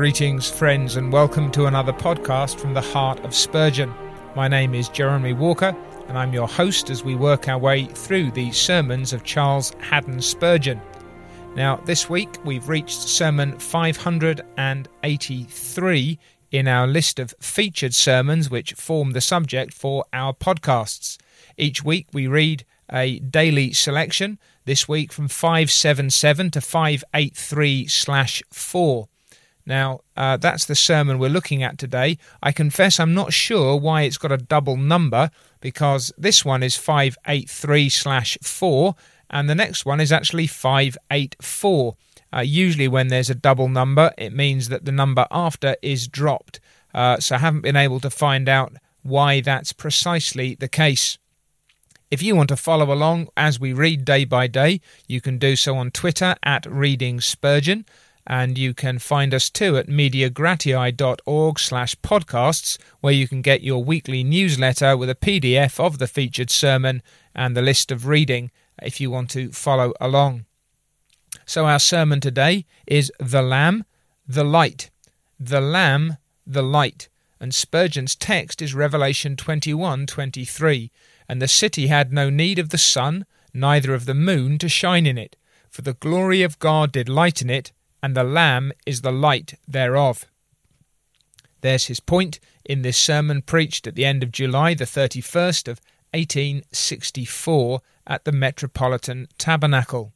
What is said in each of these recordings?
Greetings, friends, and welcome to another podcast from the heart of Spurgeon. My name is Jeremy Walker, and I'm your host as we work our way through the sermons of Charles Haddon Spurgeon. Now, this week we've reached sermon 583 in our list of featured sermons which form the subject for our podcasts. Each week we read a daily selection, this week from 577 to 583 slash 4. Now, uh, that's the sermon we're looking at today. I confess I'm not sure why it's got a double number because this one is 583 slash 4 and the next one is actually 584. Uh, usually, when there's a double number, it means that the number after is dropped. Uh, so I haven't been able to find out why that's precisely the case. If you want to follow along as we read day by day, you can do so on Twitter at Reading Spurgeon and you can find us too at mediagratiae.org slash podcasts where you can get your weekly newsletter with a pdf of the featured sermon and the list of reading if you want to follow along. So our sermon today is the lamb the light. The lamb the light. And spurgeon's text is revelation 21:23 and the city had no need of the sun neither of the moon to shine in it for the glory of god did lighten it and the Lamb is the light thereof. There's his point in this sermon preached at the end of July the 31st of 1864 at the Metropolitan Tabernacle.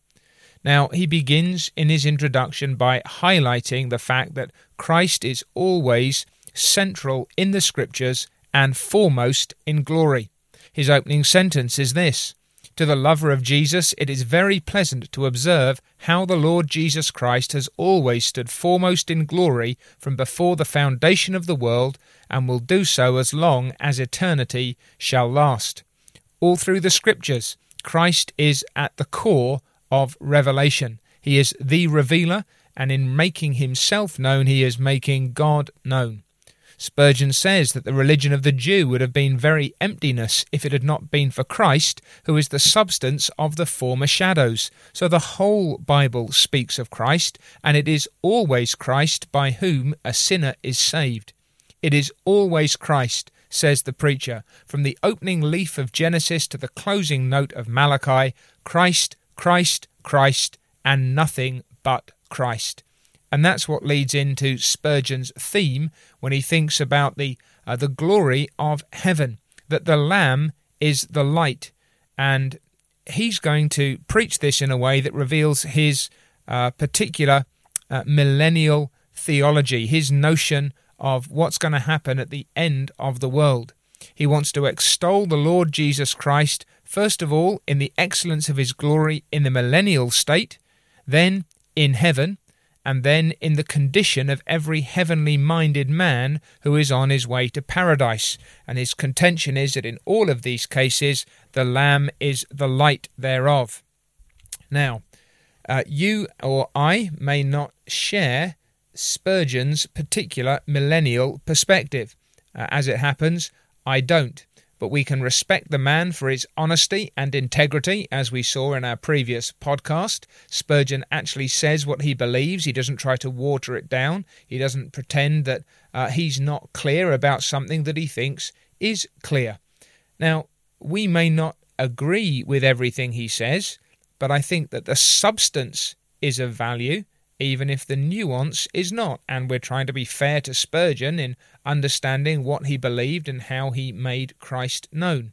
Now, he begins in his introduction by highlighting the fact that Christ is always central in the Scriptures and foremost in glory. His opening sentence is this to the lover of Jesus, it is very pleasant to observe how the Lord Jesus Christ has always stood foremost in glory from before the foundation of the world, and will do so as long as eternity shall last. All through the Scriptures, Christ is at the core of revelation. He is the revealer, and in making himself known, he is making God known. Spurgeon says that the religion of the Jew would have been very emptiness if it had not been for Christ, who is the substance of the former shadows. So the whole Bible speaks of Christ, and it is always Christ by whom a sinner is saved. It is always Christ, says the preacher, from the opening leaf of Genesis to the closing note of Malachi Christ, Christ, Christ, and nothing but Christ. And that's what leads into Spurgeon's theme when he thinks about the, uh, the glory of heaven, that the Lamb is the light. And he's going to preach this in a way that reveals his uh, particular uh, millennial theology, his notion of what's going to happen at the end of the world. He wants to extol the Lord Jesus Christ, first of all, in the excellence of his glory in the millennial state, then in heaven, and then in the condition of every heavenly minded man who is on his way to paradise. And his contention is that in all of these cases, the Lamb is the light thereof. Now, uh, you or I may not share Spurgeon's particular millennial perspective. Uh, as it happens, I don't but we can respect the man for his honesty and integrity, as we saw in our previous podcast. Spurgeon actually says what he believes, he doesn't try to water it down, he doesn't pretend that uh, he's not clear about something that he thinks is clear. Now, we may not agree with everything he says, but I think that the substance is of value even if the nuance is not. And we're trying to be fair to Spurgeon in understanding what he believed and how he made Christ known.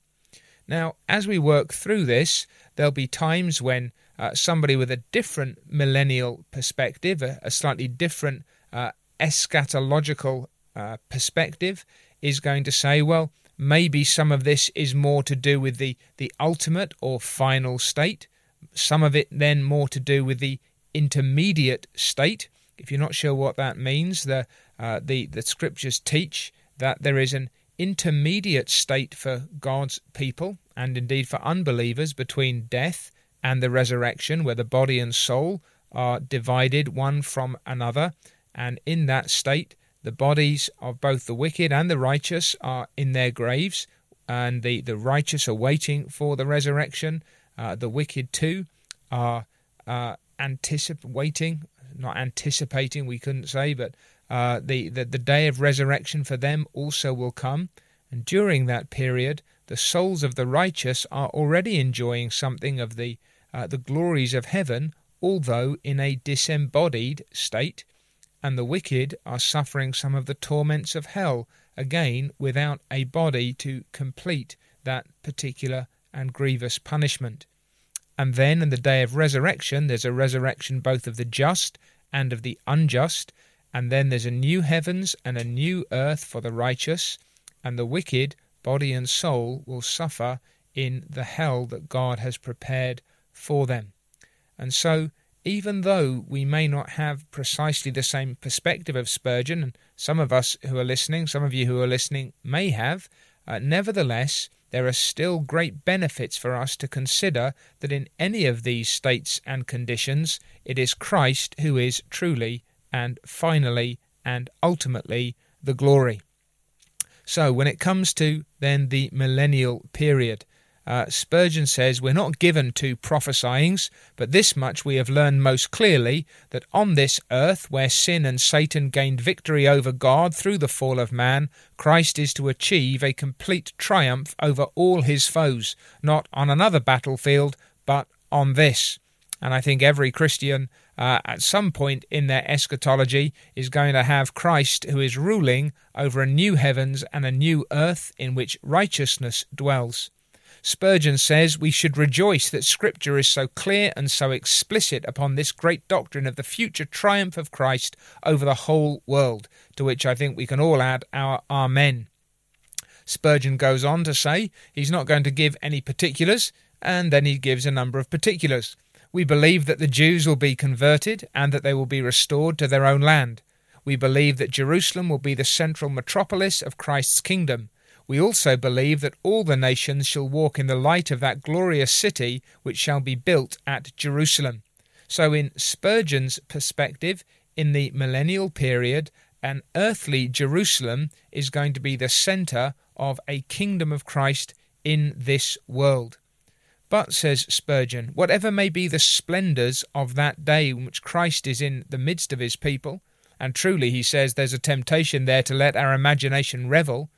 Now, as we work through this, there'll be times when uh, somebody with a different millennial perspective, a, a slightly different uh, eschatological uh, perspective, is going to say, well, maybe some of this is more to do with the, the ultimate or final state, some of it then more to do with the intermediate state. If you're not sure what that means, the, uh, the, the scriptures teach that there is an intermediate state for God's people and indeed for unbelievers between death and the resurrection, where the body and soul are divided one from another. And in that state, the bodies of both the wicked and the righteous are in their graves, and the, the righteous are waiting for the resurrection. Uh, the wicked, too, are uh, anticipating, not anticipating, we couldn't say, but Uh, the, the, the day of resurrection for them also will come, and during that period, the souls of the righteous are already enjoying something of the, uh, the glories of heaven, although in a disembodied state, and the wicked are suffering some of the torments of hell, again without a body to complete that particular and grievous punishment. And then in the day of resurrection, there's a resurrection both of the just and of the unjust, and then there's a new heavens and a new earth for the righteous, and the wicked, body and soul, will suffer in the hell that God has prepared for them. And so, even though we may not have precisely the same perspective of Spurgeon, and some of us who are listening, some of you who are listening may have, uh, nevertheless, there are still great benefits for us to consider that in any of these states and conditions, it is Christ who is truly and finally and ultimately the glory. So, when it comes to then the millennial period, uh, Spurgeon says, We're not given to prophesyings, but this much we have learned most clearly that on this earth, where sin and Satan gained victory over God through the fall of man, Christ is to achieve a complete triumph over all his foes, not on another battlefield, but on this. And I think every Christian uh, at some point in their eschatology is going to have Christ who is ruling over a new heavens and a new earth in which righteousness dwells. Spurgeon says we should rejoice that Scripture is so clear and so explicit upon this great doctrine of the future triumph of Christ over the whole world, to which I think we can all add our Amen. Spurgeon goes on to say he's not going to give any particulars, and then he gives a number of particulars. We believe that the Jews will be converted and that they will be restored to their own land. We believe that Jerusalem will be the central metropolis of Christ's kingdom. We also believe that all the nations shall walk in the light of that glorious city which shall be built at Jerusalem. So, in Spurgeon's perspective, in the millennial period, an earthly Jerusalem is going to be the centre of a kingdom of Christ in this world. But, says Spurgeon, whatever may be the splendours of that day in which Christ is in the midst of his people, and truly, he says, there's a temptation there to let our imagination revel,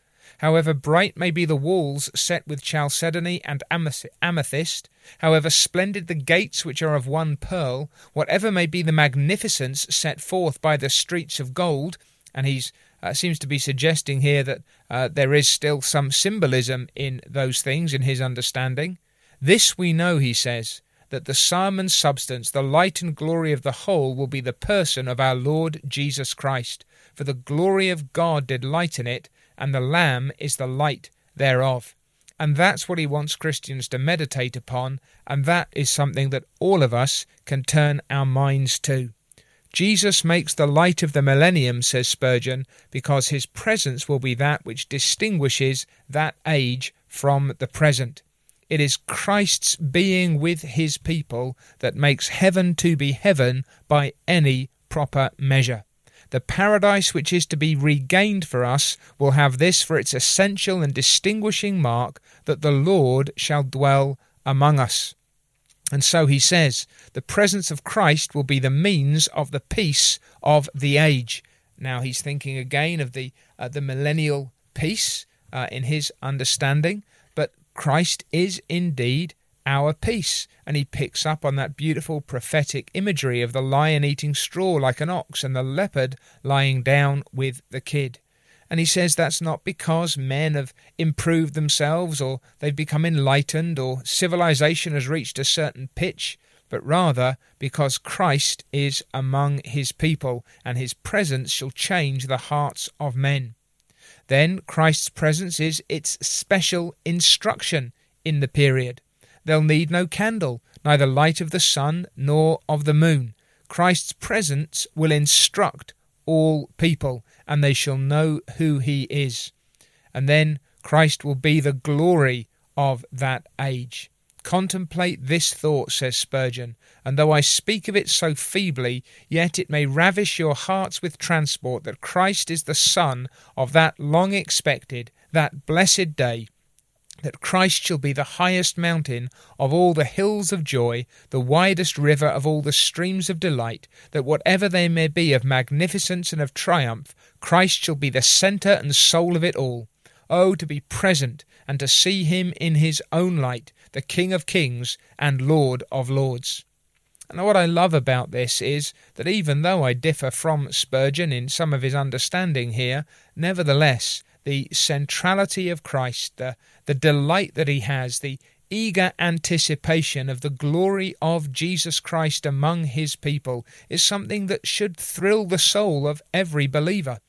However bright may be the walls set with chalcedony and amethyst, however splendid the gates which are of one pearl, whatever may be the magnificence set forth by the streets of gold, and he uh, seems to be suggesting here that uh, there is still some symbolism in those things in his understanding. This we know, he says, that the sum and substance, the light and glory of the whole, will be the person of our Lord Jesus Christ. For the glory of God did lighten it, and the Lamb is the light thereof. And that's what he wants Christians to meditate upon, and that is something that all of us can turn our minds to. Jesus makes the light of the millennium, says Spurgeon, because his presence will be that which distinguishes that age from the present. It is Christ's being with his people that makes heaven to be heaven by any proper measure. The paradise which is to be regained for us will have this for its essential and distinguishing mark that the Lord shall dwell among us. And so he says, the presence of Christ will be the means of the peace of the age. Now he's thinking again of the uh, the millennial peace uh, in his understanding, but Christ is indeed our peace. And he picks up on that beautiful prophetic imagery of the lion eating straw like an ox and the leopard lying down with the kid. And he says that's not because men have improved themselves or they've become enlightened or civilization has reached a certain pitch, but rather because Christ is among his people and his presence shall change the hearts of men. Then Christ's presence is its special instruction in the period. They'll need no candle, neither light of the sun nor of the moon. Christ's presence will instruct all people, and they shall know who he is. And then Christ will be the glory of that age. Contemplate this thought, says Spurgeon, and though I speak of it so feebly, yet it may ravish your hearts with transport that Christ is the Sun of that long expected, that blessed day, that Christ shall be the highest mountain of all the hills of joy, the widest river of all the streams of delight, that whatever they may be of magnificence and of triumph, Christ shall be the centre and soul of it all. Oh, to be present and to see him in his own light, the King of kings and Lord of lords. And what I love about this is that even though I differ from Spurgeon in some of his understanding here, nevertheless, the centrality of Christ, the, the delight that he has, the eager anticipation of the glory of Jesus Christ among his people is something that should thrill the soul of every believer.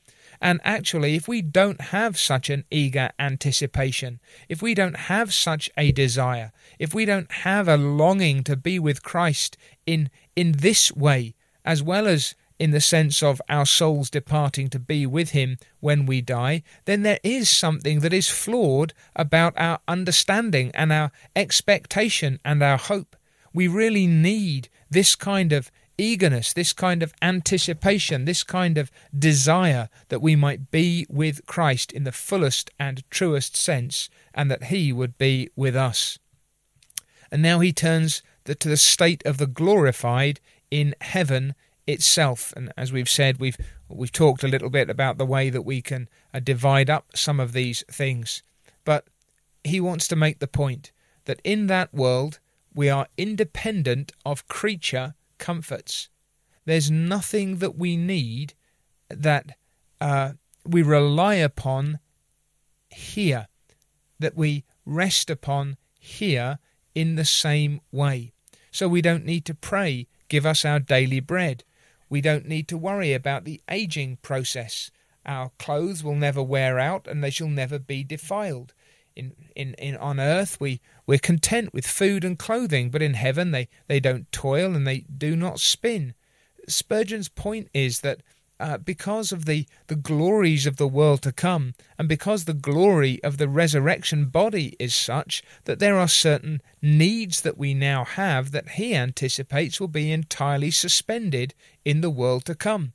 And actually, if we don't have such an eager anticipation, if we don't have such a desire, if we don't have a longing to be with Christ in, in this way, as well as in the sense of our souls departing to be with Him when we die, then there is something that is flawed about our understanding and our expectation and our hope. We really need this kind of eagerness, this kind of anticipation, this kind of desire that we might be with Christ in the fullest and truest sense, and that He would be with us. And now he turns to the state of the glorified in heaven itself. And as we've said, we've we've talked a little bit about the way that we can uh, divide up some of these things. But he wants to make the point that in that world we are independent of creature comforts. There's nothing that we need that uh, we rely upon here, that we rest upon here in the same way. So we don't need to pray, give us our daily bread. We don't need to worry about the aging process. Our clothes will never wear out and they shall never be defiled. In, in, in on earth we, we're content with food and clothing, but in heaven they, they don't toil and they do not spin. Spurgeon's point is that uh, because of the, the glories of the world to come, and because the glory of the resurrection body is such that there are certain needs that we now have that he anticipates will be entirely suspended in the world to come.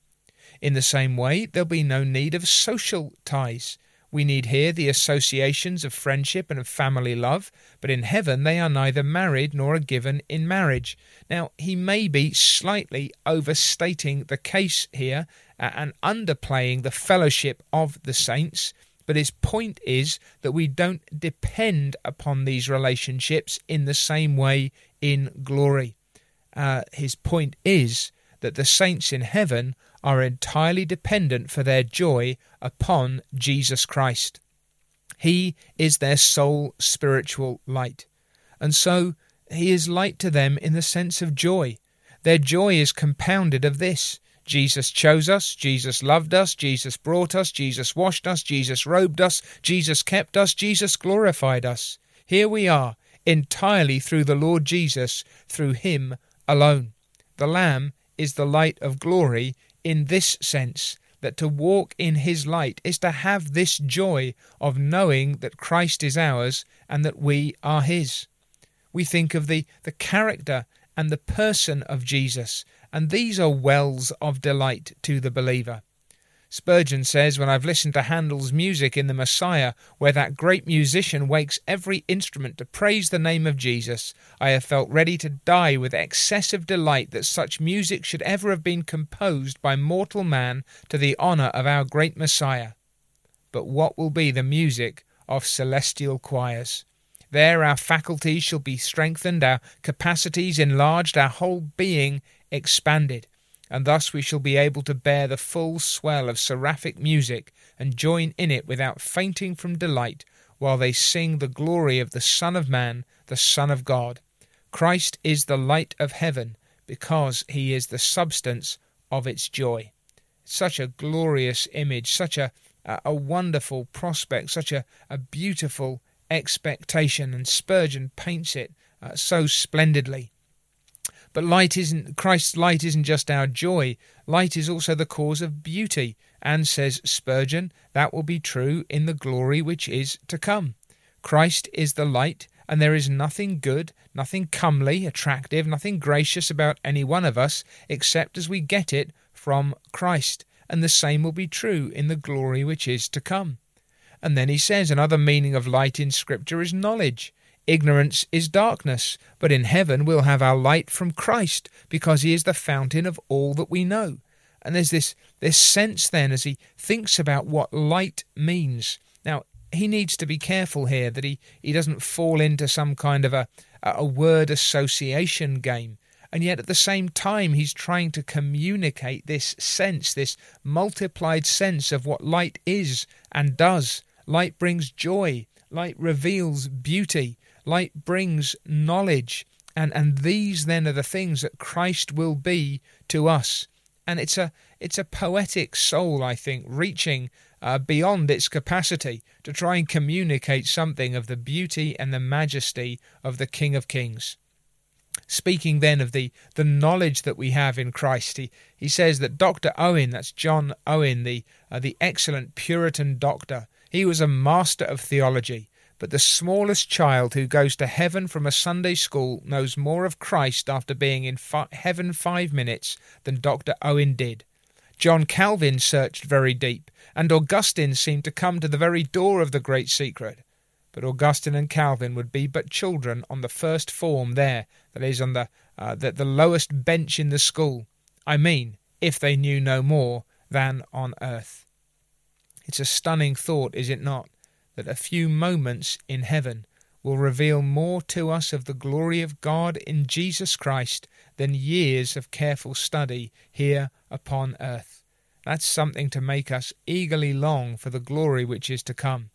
In the same way, there'll be no need of social ties. We need here the associations of friendship and of family love, but in heaven they are neither married nor are given in marriage. Now, he may be slightly overstating the case here and underplaying the fellowship of the saints, but his point is that we don't depend upon these relationships in the same way in glory. Uh, his point is that the saints in heaven are entirely dependent for their joy upon Jesus Christ. He is their sole spiritual light. And so he is light to them in the sense of joy. Their joy is compounded of this Jesus chose us, Jesus loved us, Jesus brought us, Jesus washed us, Jesus robed us, Jesus kept us, Jesus glorified us. Here we are, entirely through the Lord Jesus, through Him alone. The Lamb is the light of glory in this sense that to walk in his light is to have this joy of knowing that Christ is ours and that we are his. We think of the, the character and the person of Jesus, and these are wells of delight to the believer. Spurgeon says, When I've listened to Handel's music in the Messiah, where that great musician wakes every instrument to praise the name of Jesus, I have felt ready to die with excessive delight that such music should ever have been composed by mortal man to the honour of our great Messiah. But what will be the music of celestial choirs? There our faculties shall be strengthened, our capacities enlarged, our whole being expanded and thus we shall be able to bear the full swell of seraphic music and join in it without fainting from delight while they sing the glory of the Son of Man, the Son of God. Christ is the light of heaven because he is the substance of its joy. Such a glorious image, such a, a wonderful prospect, such a, a beautiful expectation, and Spurgeon paints it uh, so splendidly. But light isn't Christ's light isn't just our joy. Light is also the cause of beauty, and says Spurgeon, that will be true in the glory which is to come. Christ is the light, and there is nothing good, nothing comely, attractive, nothing gracious about any one of us except as we get it from Christ, and the same will be true in the glory which is to come. And then he says another meaning of light in Scripture is knowledge. Ignorance is darkness, but in heaven we'll have our light from Christ, because he is the fountain of all that we know. And there's this, this sense then as he thinks about what light means. Now, he needs to be careful here that he, he doesn't fall into some kind of a, a word association game. And yet at the same time, he's trying to communicate this sense, this multiplied sense of what light is and does. Light brings joy, light reveals beauty, light brings knowledge. And, and these then are the things that Christ will be to us. And it's a it's a poetic soul, I think, reaching uh, beyond its capacity to try and communicate something of the beauty and the majesty of the King of Kings. Speaking then of the, the knowledge that we have in Christ, he, he says that Dr. Owen, that's John Owen, the, uh, the excellent Puritan doctor, he was a master of theology. But the smallest child who goes to heaven from a Sunday school knows more of Christ after being in fi- heaven five minutes than Dr. Owen did. John Calvin searched very deep, and Augustine seemed to come to the very door of the great secret. But Augustine and Calvin would be but children on the first form there, that is, on the, uh, the, the lowest bench in the school. I mean, if they knew no more than on earth. It's a stunning thought, is it not, that a few moments in heaven will reveal more to us of the glory of God in Jesus Christ than years of careful study here upon earth. That's something to make us eagerly long for the glory which is to come.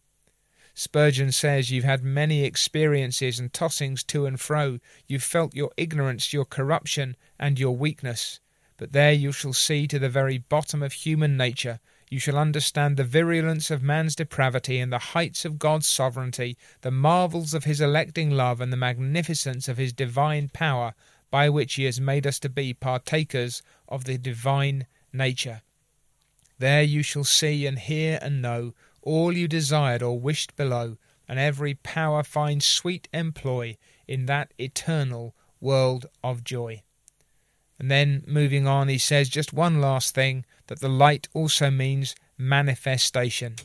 Spurgeon says you've had many experiences and tossings to and fro. You've felt your ignorance, your corruption, and your weakness. But there you shall see to the very bottom of human nature you shall understand the virulence of man's depravity and the heights of God's sovereignty, the marvels of his electing love, and the magnificence of his divine power, by which he has made us to be partakers of the divine nature. There you shall see and hear and know all you desired or wished below, and every power find sweet employ in that eternal world of joy. And then, moving on, he says just one last thing that the light also means manifestation.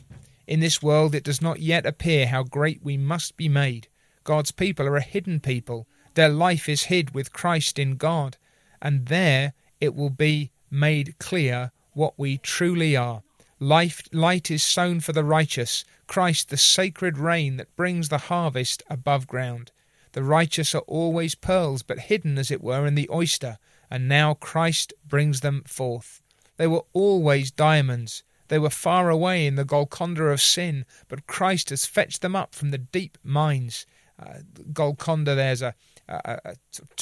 In this world, it does not yet appear how great we must be made. God's people are a hidden people. Their life is hid with Christ in God, and there it will be made clear what we truly are. Life, light is sown for the righteous, Christ the sacred rain that brings the harvest above ground. The righteous are always pearls, but hidden, as it were, in the oyster and now Christ brings them forth. They were always diamonds. They were far away in the Golconda of sin, but Christ has fetched them up from the deep mines. Uh, Golconda, there's a, a, a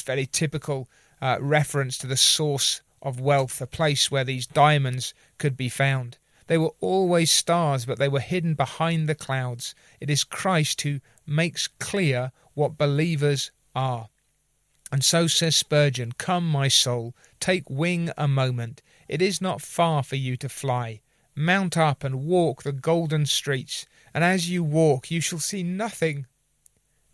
very typical uh, reference to the source of wealth, a place where these diamonds could be found. They were always stars, but they were hidden behind the clouds. It is Christ who makes clear what believers are. And so says Spurgeon, Come, my soul, take wing a moment. It is not far for you to fly. Mount up and walk the golden streets, and as you walk you shall see nothing,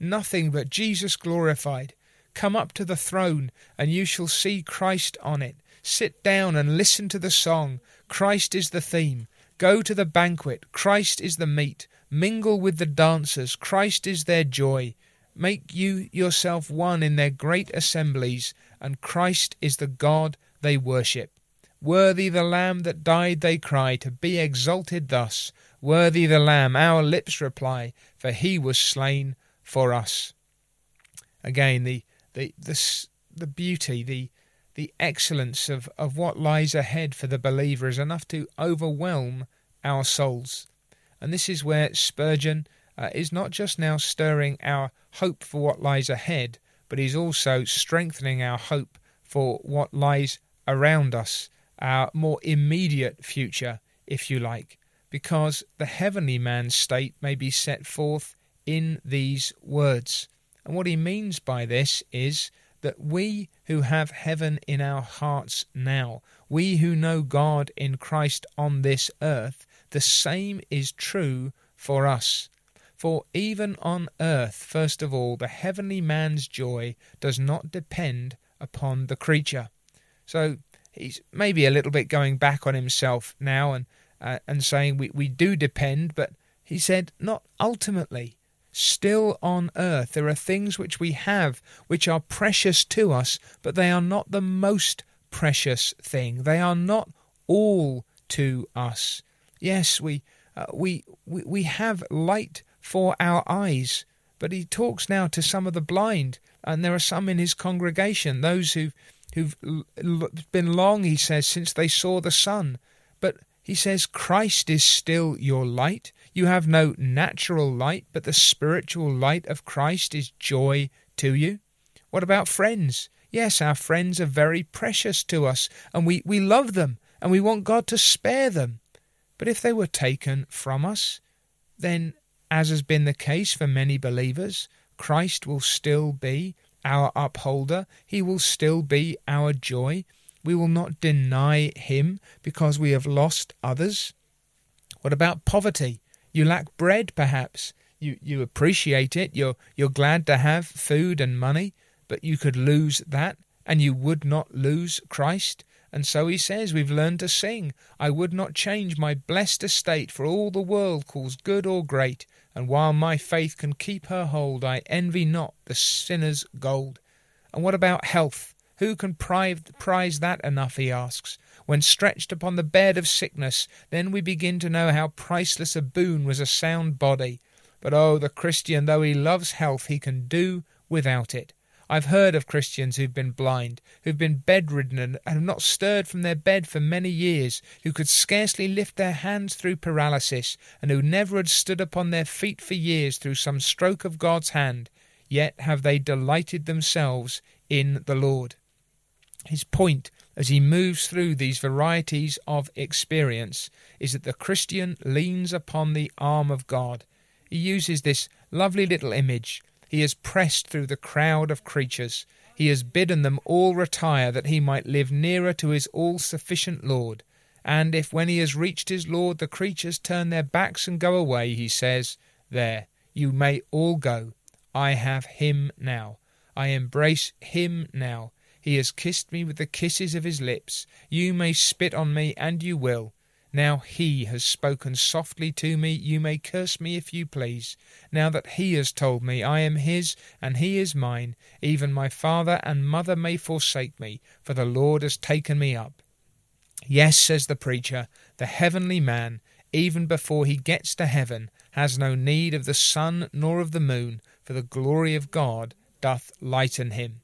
nothing but Jesus glorified. Come up to the throne, and you shall see Christ on it. Sit down and listen to the song. Christ is the theme. Go to the banquet. Christ is the meat. Mingle with the dancers. Christ is their joy. Make you yourself one in their great assemblies, and Christ is the God they worship. Worthy the Lamb that died, they cry, to be exalted thus. Worthy the Lamb, our lips reply, for he was slain for us. Again, the the the, the beauty, the the excellence of, of what lies ahead for the believer is enough to overwhelm our souls. And this is where Spurgeon uh, is not just now stirring our hope for what lies ahead, but is also strengthening our hope for what lies around us, our more immediate future, if you like, because the heavenly man's state may be set forth in these words. And what he means by this is that we who have heaven in our hearts now, we who know God in Christ on this earth, the same is true for us. For even on earth, first of all, the heavenly man's joy does not depend upon the creature. So he's maybe a little bit going back on himself now and uh, and saying we, we do depend, but he said, not ultimately. Still on earth, there are things which we have which are precious to us, but they are not the most precious thing. They are not all to us. Yes, we, uh, we, we, we have light for our eyes, but he talks now to some of the blind, and there are some in his congregation, those who've, who've been long, he says, since they saw the sun. But he says, Christ is still your light. You have no natural light, but the spiritual light of Christ is joy to you. What about friends? Yes, our friends are very precious to us, and we, we love them, and we want God to spare them. But if they were taken from us, then, as has been the case for many believers, Christ will still be our upholder, He will still be our joy, we will not deny him because we have lost others. What about poverty? You lack bread, perhaps. You, you appreciate it. You're, you're glad to have food and money, but you could lose that, and you would not lose Christ. And so he says, We've learned to sing. I would not change my blessed estate for all the world calls good or great. And while my faith can keep her hold, I envy not the sinner's gold. And what about health? Who can prize that enough, he asks. When stretched upon the bed of sickness, then we begin to know how priceless a boon was a sound body. But oh, the Christian, though he loves health, he can do without it. I've heard of Christians who've been blind, who've been bedridden and have not stirred from their bed for many years, who could scarcely lift their hands through paralysis, and who never had stood upon their feet for years through some stroke of God's hand. Yet have they delighted themselves in the Lord. His point as he moves through these varieties of experience is that the Christian leans upon the arm of God. He uses this lovely little image. He has pressed through the crowd of creatures. He has bidden them all retire that he might live nearer to his all sufficient Lord. And if when he has reached his Lord the creatures turn their backs and go away, he says, There, you may all go. I have him now. I embrace him now. He has kissed me with the kisses of his lips. You may spit on me, and you will. Now he has spoken softly to me. You may curse me if you please. Now that he has told me I am his and he is mine, even my father and mother may forsake me, for the Lord has taken me up. Yes, says the preacher, the heavenly man, even before he gets to heaven, has no need of the sun nor of the moon, for the glory of God doth lighten him.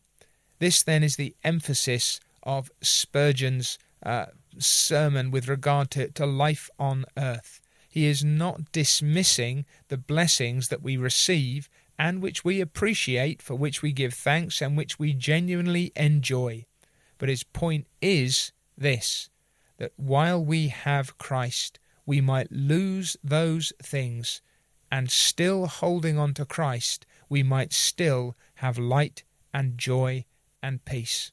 This then is the emphasis of Spurgeon's uh, sermon with regard to, to life on earth. He is not dismissing the blessings that we receive and which we appreciate, for which we give thanks, and which we genuinely enjoy. But his point is this that while we have Christ, we might lose those things, and still holding on to Christ, we might still have light and joy and peace.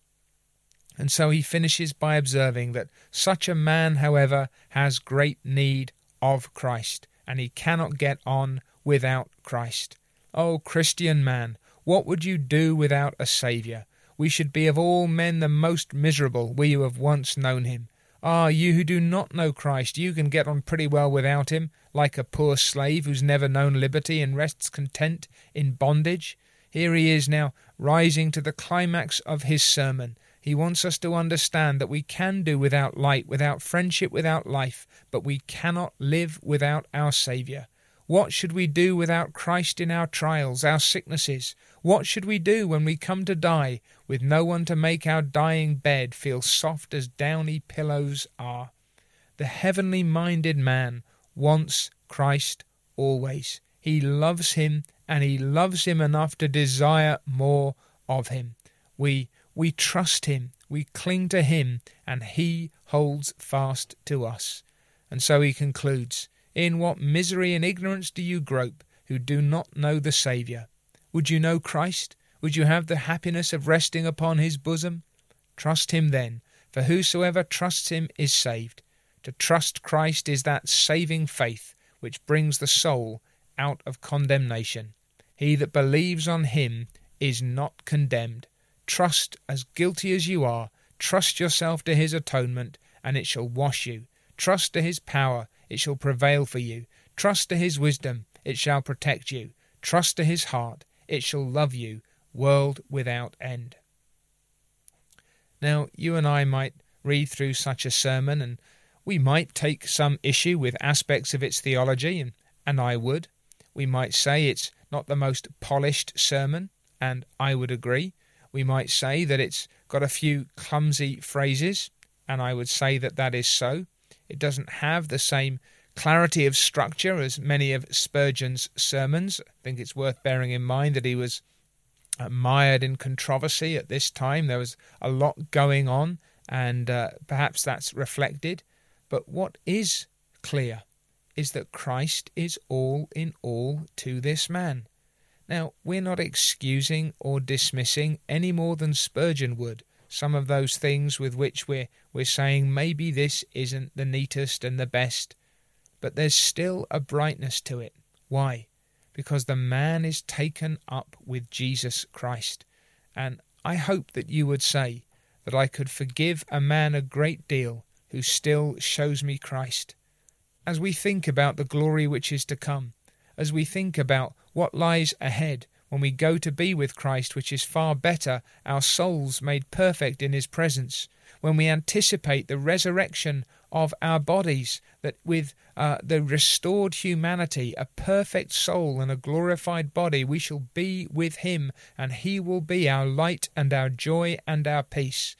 And so he finishes by observing that such a man, however, has great need of Christ, and he cannot get on without Christ. O oh, Christian man, what would you do without a Saviour? We should be of all men the most miserable, we who have once known him. Ah, you who do not know Christ, you can get on pretty well without him, like a poor slave who's never known liberty and rests content in bondage. Here he is now, rising to the climax of his sermon. He wants us to understand that we can do without light, without friendship, without life, but we cannot live without our Saviour. What should we do without Christ in our trials, our sicknesses? What should we do when we come to die, with no one to make our dying bed feel soft as downy pillows are? The heavenly minded man wants Christ always. He loves him and he loves him enough to desire more of him. We we trust him, we cling to him, and he holds fast to us. And so he concludes, In what misery and ignorance do you grope, who do not know the Saviour? Would you know Christ? Would you have the happiness of resting upon his bosom? Trust him then, for whosoever trusts him is saved. To trust Christ is that saving faith which brings the soul out of condemnation. He that believes on him is not condemned. Trust as guilty as you are, trust yourself to his atonement, and it shall wash you. Trust to his power, it shall prevail for you. Trust to his wisdom, it shall protect you. Trust to his heart, it shall love you, world without end. Now, you and I might read through such a sermon, and we might take some issue with aspects of its theology, and, and I would. We might say it's not the most polished sermon, and I would agree. We might say that it's got a few clumsy phrases, and I would say that that is so. It doesn't have the same clarity of structure as many of Spurgeon's sermons. I think it's worth bearing in mind that he was mired in controversy at this time. There was a lot going on, and uh, perhaps that's reflected. But what is clear is that Christ is all in all to this man. Now, we're not excusing or dismissing any more than Spurgeon would some of those things with which we're, we're saying maybe this isn't the neatest and the best, but there's still a brightness to it. Why? Because the man is taken up with Jesus Christ. And I hope that you would say that I could forgive a man a great deal who still shows me Christ. As we think about the glory which is to come, as we think about what lies ahead when we go to be with Christ, which is far better, our souls made perfect in His presence, when we anticipate the resurrection of our bodies, that with uh, the restored humanity, a perfect soul, and a glorified body, we shall be with Him, and He will be our light and our joy and our peace.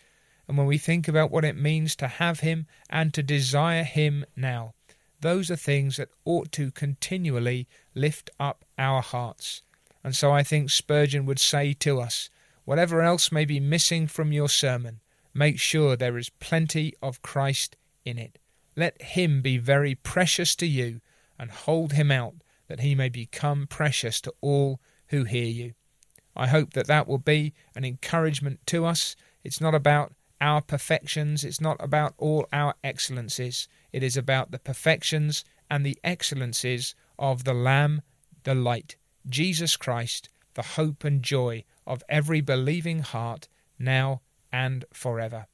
And when we think about what it means to have Him and to desire Him now, those are things that ought to continually lift up our hearts. And so I think Spurgeon would say to us, whatever else may be missing from your sermon, make sure there is plenty of Christ in it. Let him be very precious to you, and hold him out that he may become precious to all who hear you. I hope that that will be an encouragement to us. It's not about our perfections, it's not about all our excellences. It is about the perfections and the excellences of the Lamb, the light, Jesus Christ, the hope and joy of every believing heart, now and forever.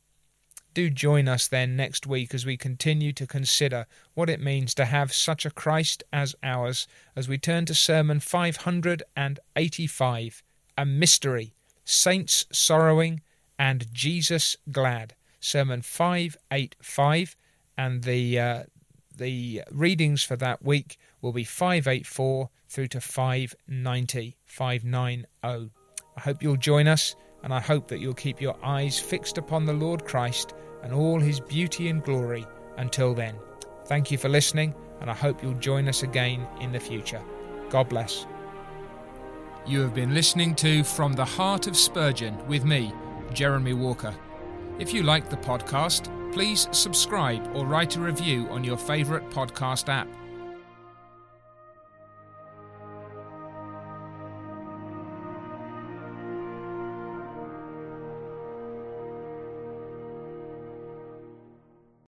Do join us then next week as we continue to consider what it means to have such a Christ as ours, as we turn to Sermon 585 A Mystery, Saints Sorrowing and Jesus Glad. Sermon 585, and the, uh, the readings for that week will be 584 through to 590, 590. I hope you'll join us, and I hope that you'll keep your eyes fixed upon the Lord Christ and all his beauty and glory until then. Thank you for listening, and I hope you'll join us again in the future. God bless. You have been listening to From the Heart of Spurgeon with me, Jeremy Walker. If you like the podcast, please subscribe or write a review on your favourite podcast app.